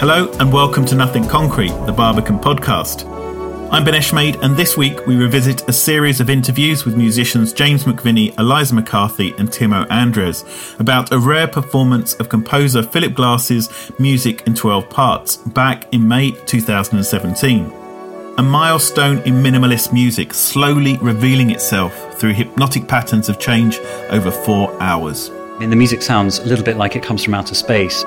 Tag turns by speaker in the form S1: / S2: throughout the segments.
S1: Hello and welcome to Nothing Concrete, the Barbican podcast. I'm Ben Eshmade, and this week we revisit a series of interviews with musicians James McVinnie, Eliza McCarthy, and Timo Andres about a rare performance of composer Philip Glass's music in 12 parts back in May 2017. A milestone in minimalist music slowly revealing itself through hypnotic patterns of change over four hours.
S2: I mean, the music sounds a little bit like it comes from outer space.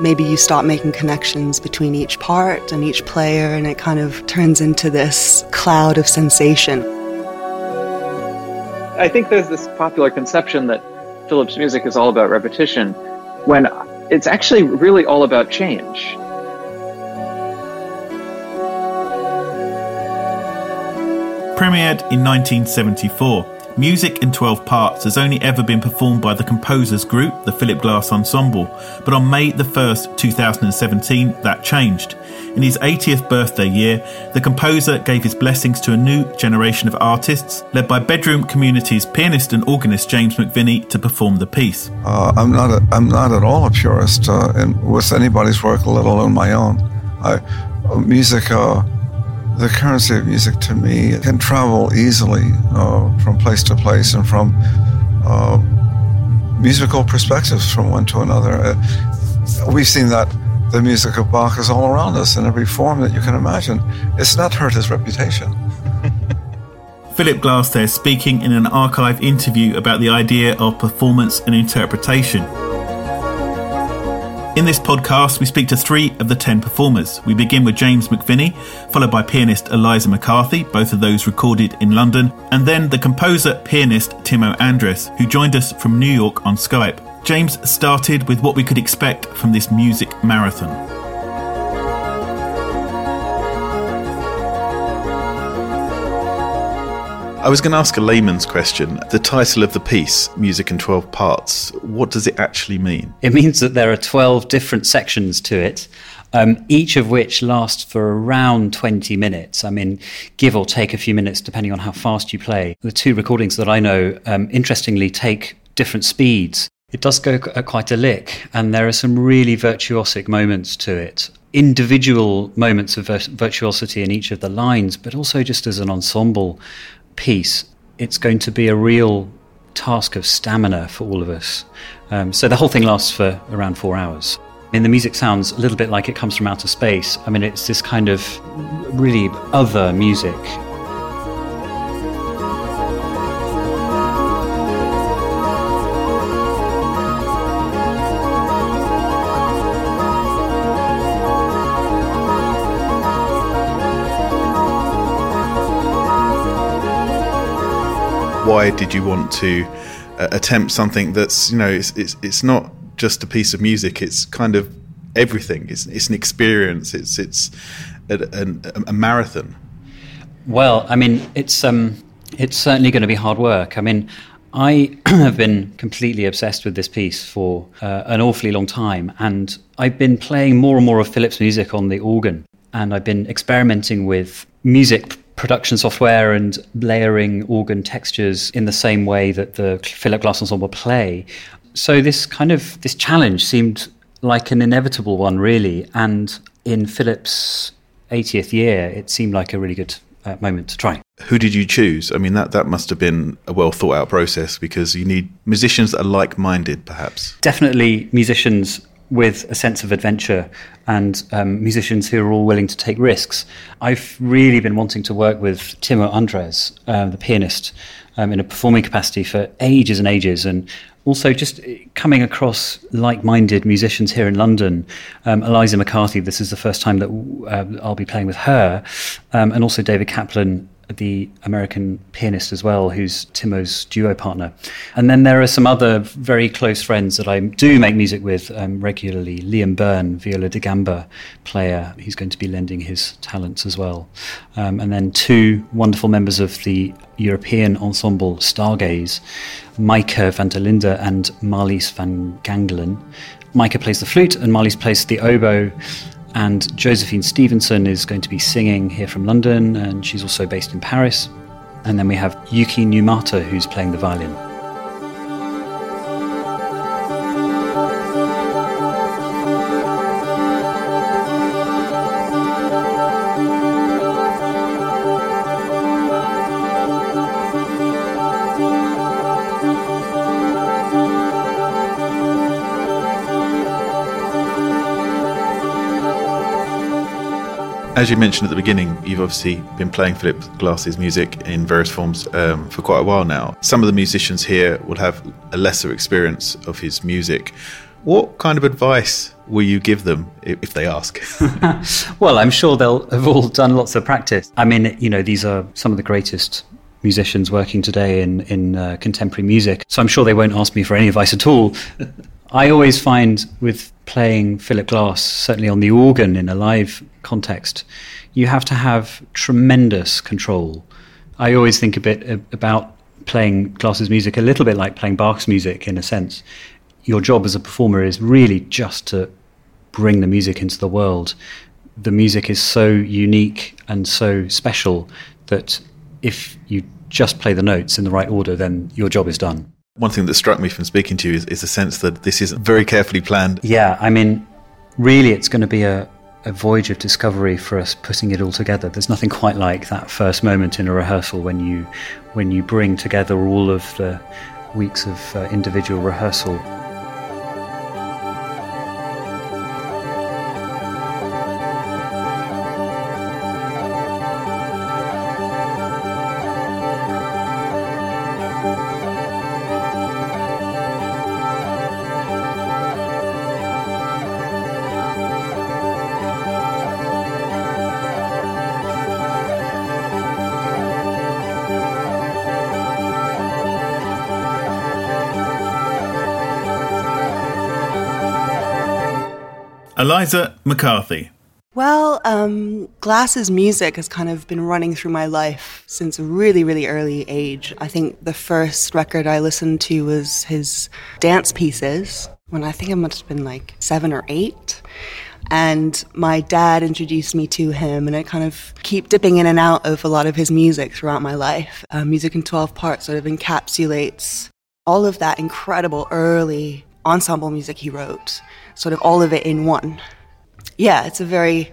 S3: Maybe you start making connections between each part and each player, and it kind of turns into this cloud of sensation.
S4: I think there's this popular conception that Philip's music is all about repetition, when it's actually really all about change.
S1: Premiered in 1974, music in 12 parts has only ever been performed by the composers group, the Philip Glass Ensemble, but on May the 1st, 2017, that changed. In his 80th birthday year, the composer gave his blessings to a new generation of artists, led by Bedroom Community's pianist and organist James McVinnie, to perform the piece.
S5: Uh, I'm not. A, I'm not at all a purist uh, in, with anybody's work, let alone my own. I, uh, music, uh, the currency of music to me can travel easily uh, from place to place and from uh, musical perspectives from one to another. Uh, we've seen that the music of Bach is all around us in every form that you can imagine. It's not hurt his reputation.
S1: Philip Glass there speaking in an archive interview about the idea of performance and interpretation. In this podcast, we speak to three of the ten performers. We begin with James McVinnie, followed by pianist Eliza McCarthy, both of those recorded in London, and then the composer pianist Timo Andres, who joined us from New York on Skype. James started with what we could expect from this music marathon. I was going to ask a layman's question. The title of the piece, Music in 12 Parts, what does it actually mean?
S2: It means that there are 12 different sections to it, um, each of which lasts for around 20 minutes. I mean, give or take a few minutes depending on how fast you play. The two recordings that I know, um, interestingly, take different speeds. It does go at quite a lick, and there are some really virtuosic moments to it. Individual moments of virtuosity in each of the lines, but also just as an ensemble piece, it's going to be a real task of stamina for all of us. Um, so the whole thing lasts for around four hours. And the music sounds a little bit like it comes from outer space. I mean, it's this kind of really other music.
S1: Why did you want to uh, attempt something that's, you know, it's, it's, it's not just a piece of music, it's kind of everything. It's, it's an experience, it's, it's a, a, a marathon.
S2: Well, I mean, it's um, it's certainly going to be hard work. I mean, I have been completely obsessed with this piece for uh, an awfully long time, and I've been playing more and more of Philip's music on the organ, and I've been experimenting with music production software and layering organ textures in the same way that the Philip Glass Ensemble play. So this kind of this challenge seemed like an inevitable one, really, and in Philip's 80th year, it seemed like a really good uh, moment to try.
S6: Who did you choose? I mean, that, that must have been a well thought out process because you need musicians that are like minded, perhaps.
S2: Definitely musicians with a sense of adventure and um, musicians who are all willing to take risks. I've really been wanting to work with Timo Andres, uh, the pianist, um, in a performing capacity for ages and ages, and also just coming across like-minded musicians here in London. Um, Eliza McCarthy, this is the first time that uh, I'll be playing with her, um, and also David Kaplan the American pianist as well, who's Timo's duo partner. And then there are some other very close friends that I do make music with um, regularly. Liam Byrne, viola da gamba player, he's going to be lending his talents as well. Um, and then two wonderful members of the European ensemble Stargaze, Maaike van der Linde and Marlies van Gangelen. Maaike plays the flute and Marlies plays the oboe. And Josephine Stevenson is going to be singing here from London, and she's also based in Paris. And then we have Yuki Numata, who's playing the violin.
S6: As you mentioned at the beginning, you've obviously been playing Philip Glass's music in various forms um, for quite a while now. Some of the musicians here will have a lesser experience of his music. What kind of advice will you give them if they ask?
S2: well, I'm sure they'll have all done lots of practice. I mean, you know, these are some of the greatest musicians working today in in uh, contemporary music. So I'm sure they won't ask me for any advice at all. I always find with playing Philip Glass, certainly on the organ in a live context, you have to have tremendous control. I always think a bit about playing Glass's music a little bit like playing Bach's music in a sense. Your job as a performer is really just to bring the music into the world. The music is so unique and so special that if you just play the notes in the right order, then your job is done.
S6: One thing that struck me from speaking to you is, is the sense that this is very carefully planned.
S2: Yeah, I mean, really, it's going to be a, a voyage of discovery for us putting it all together. There's nothing quite like that first moment in a rehearsal when you when you bring together all of the weeks of uh, individual rehearsal
S6: Eliza McCarthy.
S3: Well, um, Glass's music has kind of been running through my life since a really, really early age. I think the first record I listened to was his dance pieces when I think I must have been like seven or eight. And my dad introduced me to him, and I kind of keep dipping in and out of a lot of his music throughout my life. Uh, music in 12 parts sort of encapsulates all of that incredible early ensemble music he wrote sort of all of it in one. Yeah, it's a very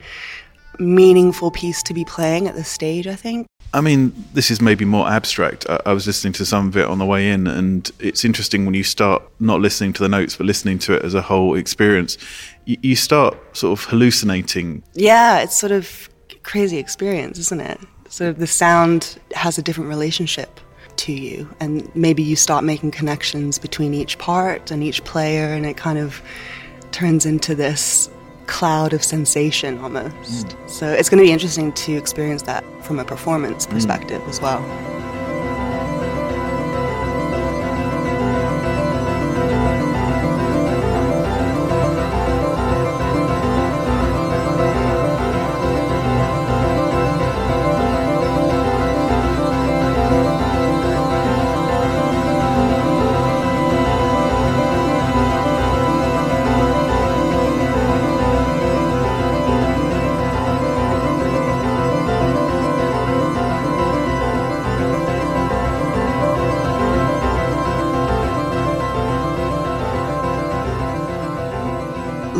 S3: meaningful piece to be playing at the stage, I think.
S6: I mean, this is maybe more abstract. I, I, was listening to some of it on the way in, and it's interesting when you start not listening to the notes, but listening to it as a whole experience. You, you start sort of hallucinating.
S3: Yeah, it's sort of crazy experience, isn't it? Sort of the sound has a different relationship to you, and maybe you start making connections between each part and each player, and it kind of turns into this cloud of sensation almost. Mm. So it's going to be interesting to experience that from a performance mm. perspective mm. as well.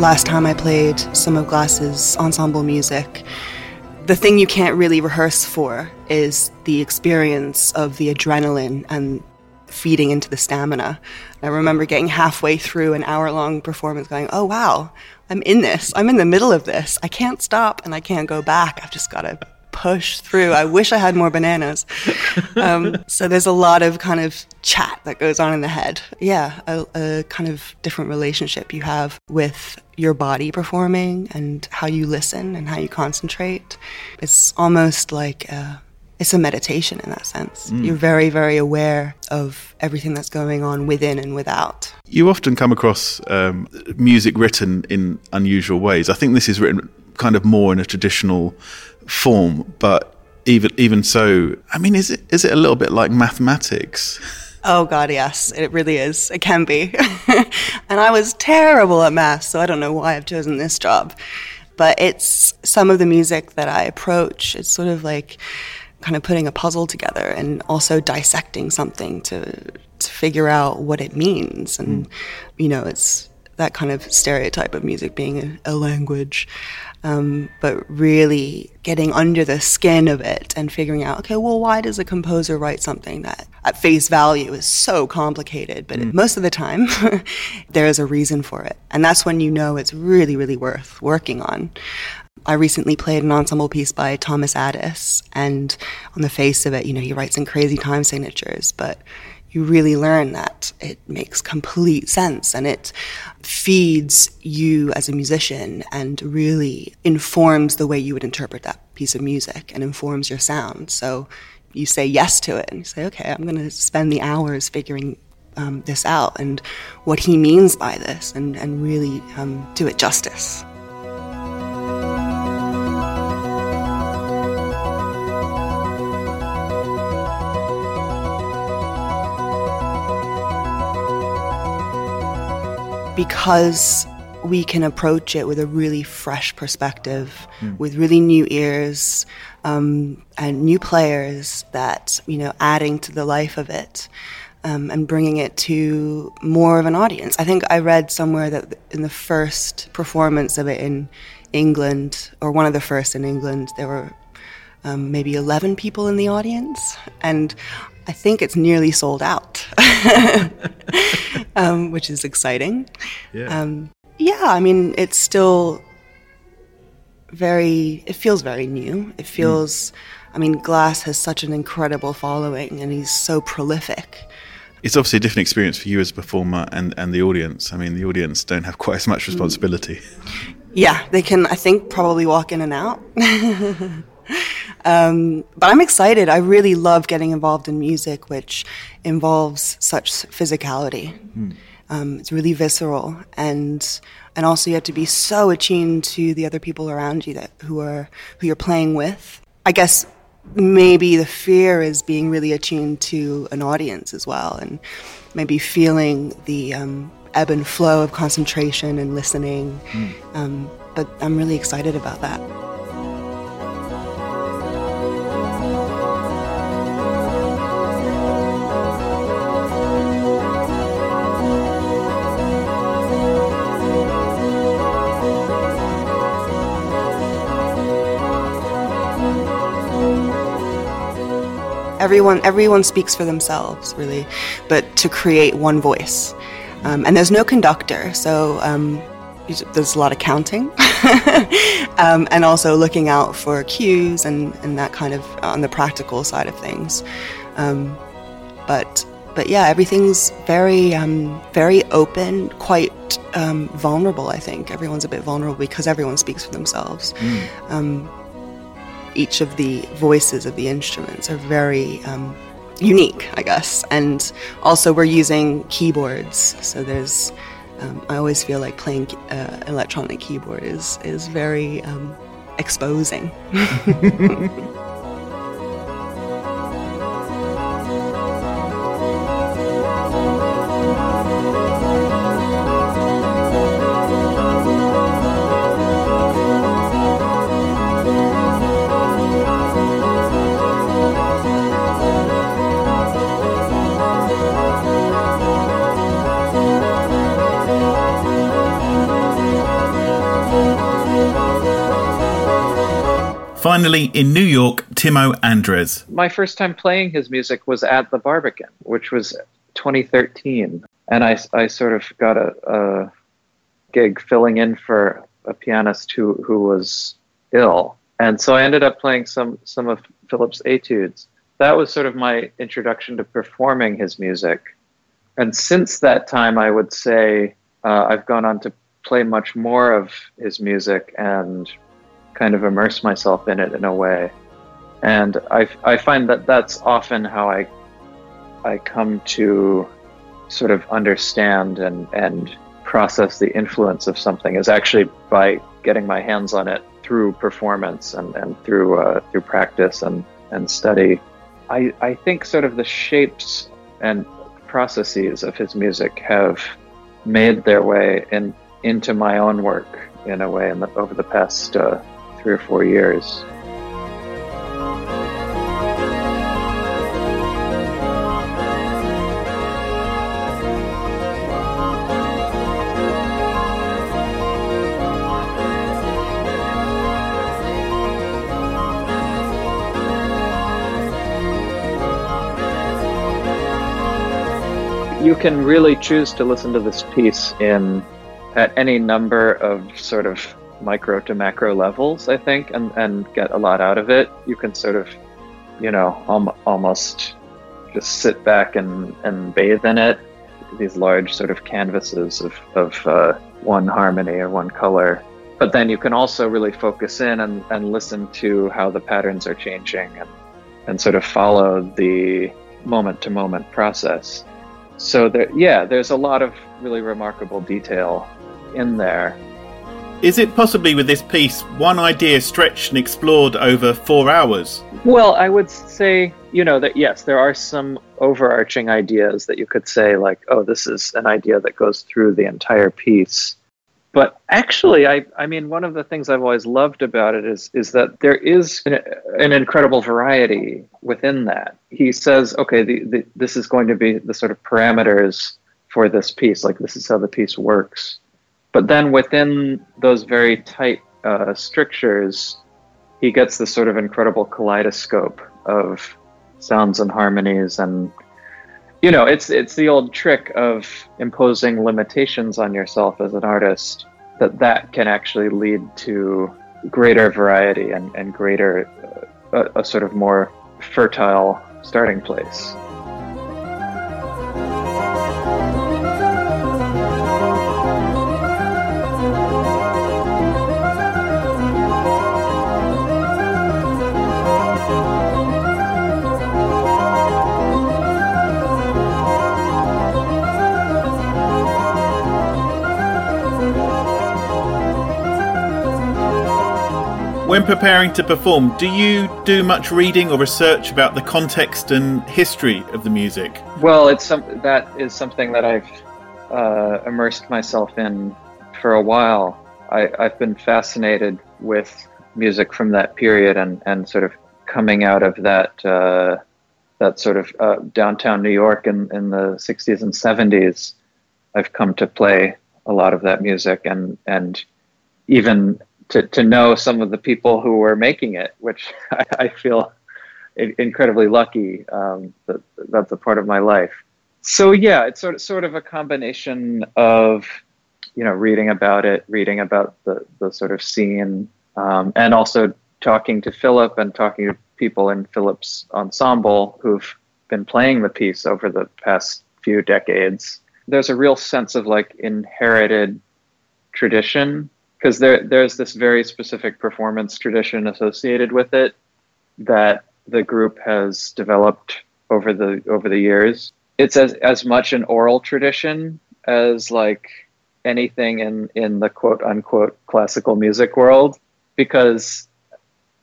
S3: Last time I played some of Glass's ensemble music, the thing you can't really rehearse for is the experience of the adrenaline and feeding into the stamina. I remember getting halfway through an hour long performance going, oh wow, I'm in this. I'm in the middle of this. I can't stop and I can't go back. I've just got to push through. I wish I had more bananas. Um, so there's a lot of kind of chat that goes on in the head. Yeah, a, a, kind of different relationship you have with your body performing and how you listen and how you concentrate. It's almost like a, it's a meditation in that sense. Mm. You're very, very aware of everything that's going on within and without.
S1: You often come across um, music written in unusual ways. I think this is written kind of more in a traditional form, but even even so, I mean, is it is it a little bit like mathematics?
S3: Oh God, yes, it really is. It can be. and I was terrible at math, so I don't know why I've chosen this job. But it's some of the music that I approach. It's sort of like kind of putting a puzzle together and also dissecting something to to figure out what it means. And mm. you know, it's that kind of stereotype of music being a, a language um, but really getting under the skin of it and figuring out, okay, well, why does a composer write something that at face value is so complicated, but mm. most of the time there is a reason for it. And that's when you know it's really, really worth working on. I recently played an ensemble piece by Thomas Adès, and on the face of it, you know, he writes in crazy time signatures, but you really learn that it makes complete sense and it feeds you as a musician and really informs the way you would interpret that piece of music and informs your sound. So you say yes to it and you say, okay, I'm going to spend the hours figuring um, this out and what he means by this and, and really um, do it justice. Because we can approach it with a really fresh perspective, mm. with really new ears um, and new players that you know adding to the life of it. Um, and bringing it to more of an audience. I think I read somewhere that in the first performance of it in England, or one of the first in England, there were um, maybe 11 people in the audience. And I think it's nearly sold out, um, which is exciting. Yeah. Um, yeah, I mean, it's still very, it feels very new. It feels, mm. I mean, Glass has such an incredible following and he's so prolific.
S1: It's obviously a different experience for you as a performer and, and the audience. I mean, the audience don't have quite as much responsibility.
S3: Yeah, they can, I think, probably walk in and out. Um, but I'm excited. I really love getting involved in music, which involves such physicality. Mm. Um, it's really visceral, and and also you have to be so attuned to the other people around you that who are who you're playing with. I guess maybe the fear is being really attuned to an audience as well, and maybe feeling the um, ebb and flow of concentration and listening. Mm. but I'm really excited about that. Everyone everyone speaks for themselves really but to create one voice. Um, and there's no conductor so um, there's a lot of counting. Um, and also looking out for cues and, and that kind of on the practical side of things. Um, but but yeah everything's very um, very open quite um, vulnerable i think. Everyone's a bit vulnerable because everyone speaks for themselves. Mm each of the voices of the instruments are very um, unique, I guess. And also, we're using keyboards, so there's. Um, I always feel like playing uh, electronic keyboard is is very um, exposing.
S1: Finally, in New York, Timo Andres.
S4: My first time playing his music was at the Barbican, which was 2013. And I, I sort of got a, a gig filling in for a pianist who, who was ill. And so I ended up playing some, some of Philip's etudes. That was sort of my introduction to performing his music. And since that time, I would say uh, I've gone on to play much more of his music and kind of immerse myself in it in a way. And I, I find that that's often how I, I come to sort of understand and, and process the influence of something is actually by getting my hands on it through performance and, and through, uh, through practice and, and study. I, I think sort of the shapes and processes of his music have made their way in, into my own work in a way in the, over the past uh, three or four years. you can really choose to listen to this piece in at any number of sort of micro to macro levels, I think, and, and get a lot out of it. You can sort of, you know, al- almost just sit back and, and bathe in it. These large sort of canvases of, of uh, one harmony or one color. But then you can also really focus in and, and listen to how the patterns are changing and, and sort of follow the moment to moment process. So there, yeah, there's a lot of really remarkable detail in there.
S1: Is it possibly with this piece one idea stretched and explored over four hours?
S4: Well, I would say, you know, that yes, there are some overarching ideas that you could say, like, oh, this is an idea that goes through the entire piece. But actually, I, I mean, one of the things I've always loved about it is, is that there is an, an incredible variety within that. He says, okay, the, the, this is going to be the sort of parameters for this piece, like, this is how the piece works but then within those very tight uh, strictures, he gets this sort of incredible kaleidoscope of sounds and harmonies and you know it's it's the old trick of imposing limitations on yourself as an artist that that can actually lead to greater variety and, and greater uh, a, a sort of more fertile starting place
S1: When preparing to perform, do you do much reading or research about the context and history of the music?
S4: Well, it's some, that is something that I've uh, immersed myself in for a while. I, have been fascinated with music from that period and, and sort of coming out of that uh, that sort of uh, downtown New York in, in the 60s and 70s. I've come to play a lot of that music and and even to, to know some of the people who were making it, which I, I feel incredibly lucky um, that that's a part of my life. So yeah, it's sort of sort of a combination of you know reading about it, reading about the the sort of scene, um, and also talking to Philip and talking to people in Philip's ensemble who've been playing the piece over the past few decades. There's a real sense of like inherited tradition because there there's this very specific performance tradition associated with it that the group has developed over the over the years. It's as as much an oral tradition as like anything in in the quote unquote classical music world because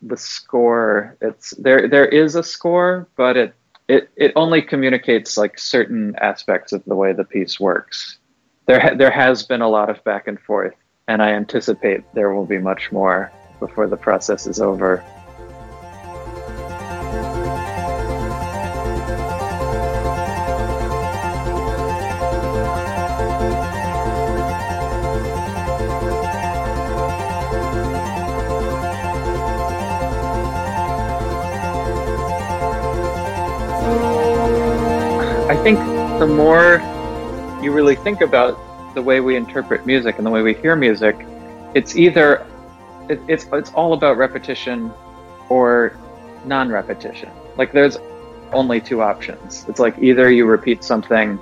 S4: the score it's there there is a score but it it it only communicates like certain aspects of the way the piece works there ha- there has been a lot of back and forth and I anticipate there will be much more before the process is over. I think the more you really think about the way we interpret music and the way we hear music, it's either it, it's it's all about repetition or non-repetition. Like there's only two options. It's like either you repeat something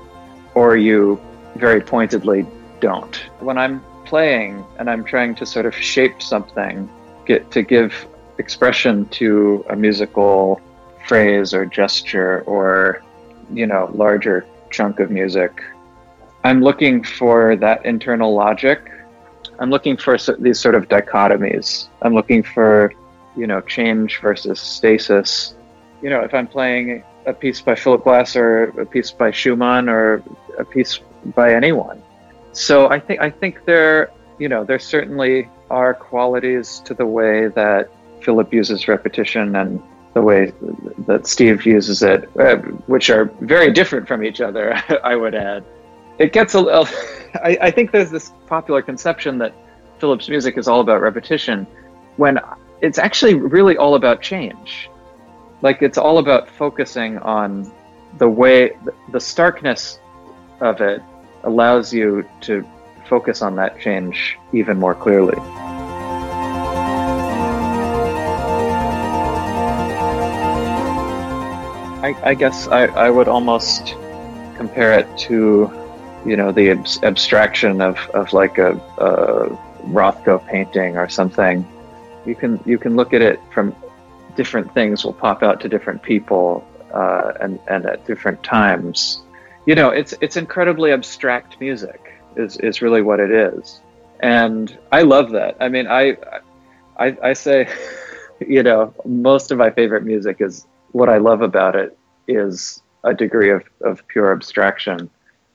S4: or you very pointedly don't. When I'm playing and I'm trying to sort of shape something, get to give expression to a musical phrase or gesture or you know larger chunk of music i'm looking for that internal logic. I'm looking for these sort of dichotomies. I'm looking for you know change versus stasis. You know if i'm playing a piece by philip glass or a piece by schumann or a piece by anyone. So i think i think there you know there certainly are qualities to the way that philip uses repetition and the way that Steve uses it, uh, which are very different from each other, I would add. It gets a little, I, think there's this popular conception that Philip's music is all about repetition when it's actually really all about change. Like it's all about focusing on the way, the starkness of it allows you to focus on that change even more clearly. I, I guess I, I would almost compare it to, you know, the ab- abstraction of, of like a, a Rothko painting or something. You can you can look at it from different things will pop out to different people uh, and and at different times. You know, it's it's incredibly abstract music is is really what it is, and I love that. I mean, I I, I say, you know, most of my favorite music is what I love about it is a degree of, of pure abstraction.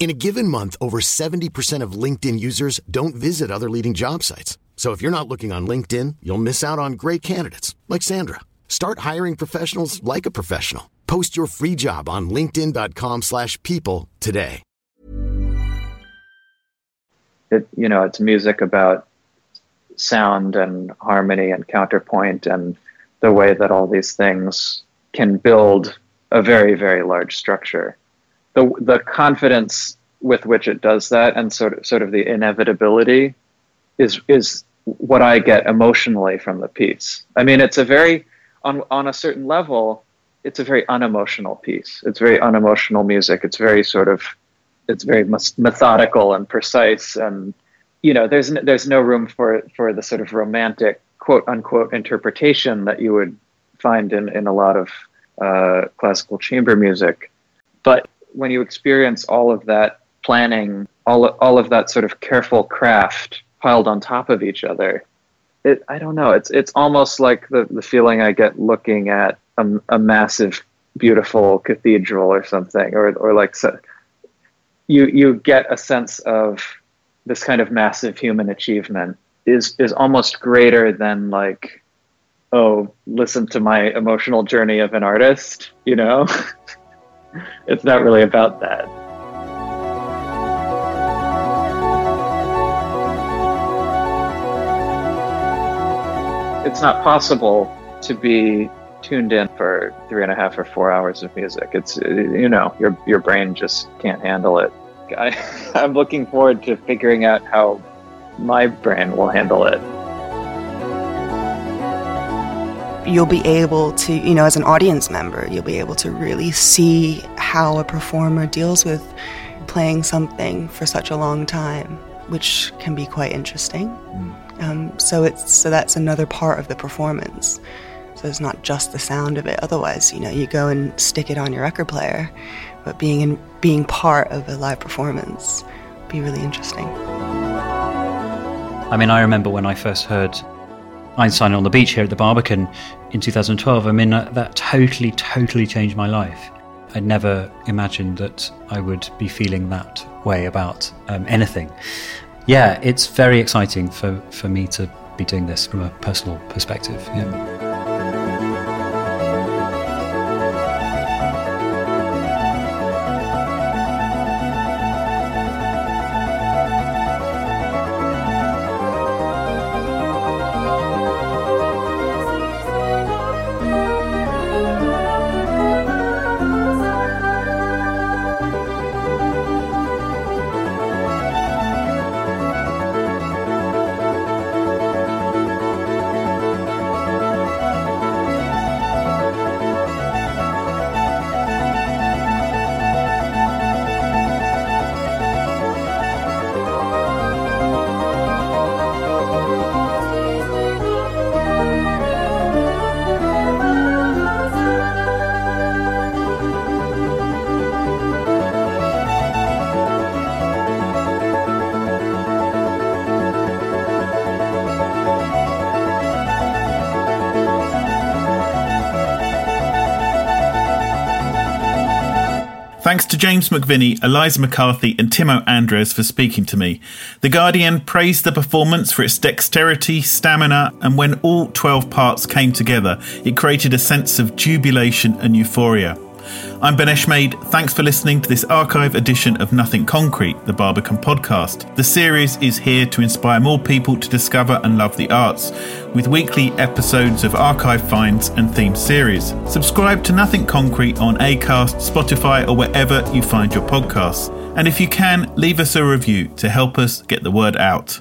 S7: In a given month, over 70% of LinkedIn users don't visit other leading job sites. So if you're not looking on LinkedIn, you'll miss out on great candidates like Sandra. Start hiring professionals like a professional. Post your free job on linkedin.com/people today.
S4: It you know, it's music about sound and harmony and counterpoint and the way that all these things can build a very very large structure the the confidence with which it does that and sort of sort of the inevitability is is what I get emotionally from the piece. I mean, it's a very on on a certain level, it's a very unemotional piece. It's very unemotional music. It's very sort of it's very methodical and precise and you know there's no, there's no room for for the sort of romantic quote unquote interpretation that you would find in in a lot of uh, classical chamber music but when you experience all of that planning, all all of that sort of careful craft piled on top of each other, it I don't know. It's it's almost like the the feeling I get looking at a, a massive, beautiful cathedral or something, or or like so, you you get a sense of this kind of massive human achievement is is almost greater than like oh listen to my emotional journey of an artist you know it's not really about that. It's not possible to be tuned in for three and a half or four hours of music. It's you know your your brain just can't handle it. I, I'm looking forward to figuring out how my brain will handle it.
S3: You'll be able to, you know, as an audience member, you'll be able to really see how a performer deals with playing something for such a long time, which can be quite interesting. Mm. Um, so it's so that's another part of the performance. So it's not just the sound of it. Otherwise, you know, you go and stick it on your record player, but being in being part of a live performance be really interesting.
S2: I mean, I remember when I first heard Einstein on the beach here at the Barbican in 2012. I mean, that, totally, totally changed my life. I'd never imagined that I would be feeling that way about um, anything. Yeah, it's very exciting for, for me to be doing this from a personal perspective. Yeah.
S1: Thanks to James McVinnie, Eliza McCarthy, and Timo Andres for speaking to me. The Guardian praised the performance for its dexterity, stamina, and when all 12 parts came together, it created a sense of jubilation and euphoria. I'm Ben Eshmade. Thanks for listening to this archive edition of Nothing Concrete, the Barbican podcast. The series is here to inspire more people to discover and love the arts, with weekly episodes of archive finds and theme series. Subscribe to Nothing Concrete on Acast, Spotify, or wherever you find your podcasts. And if you can, leave us a review to help us get the word out.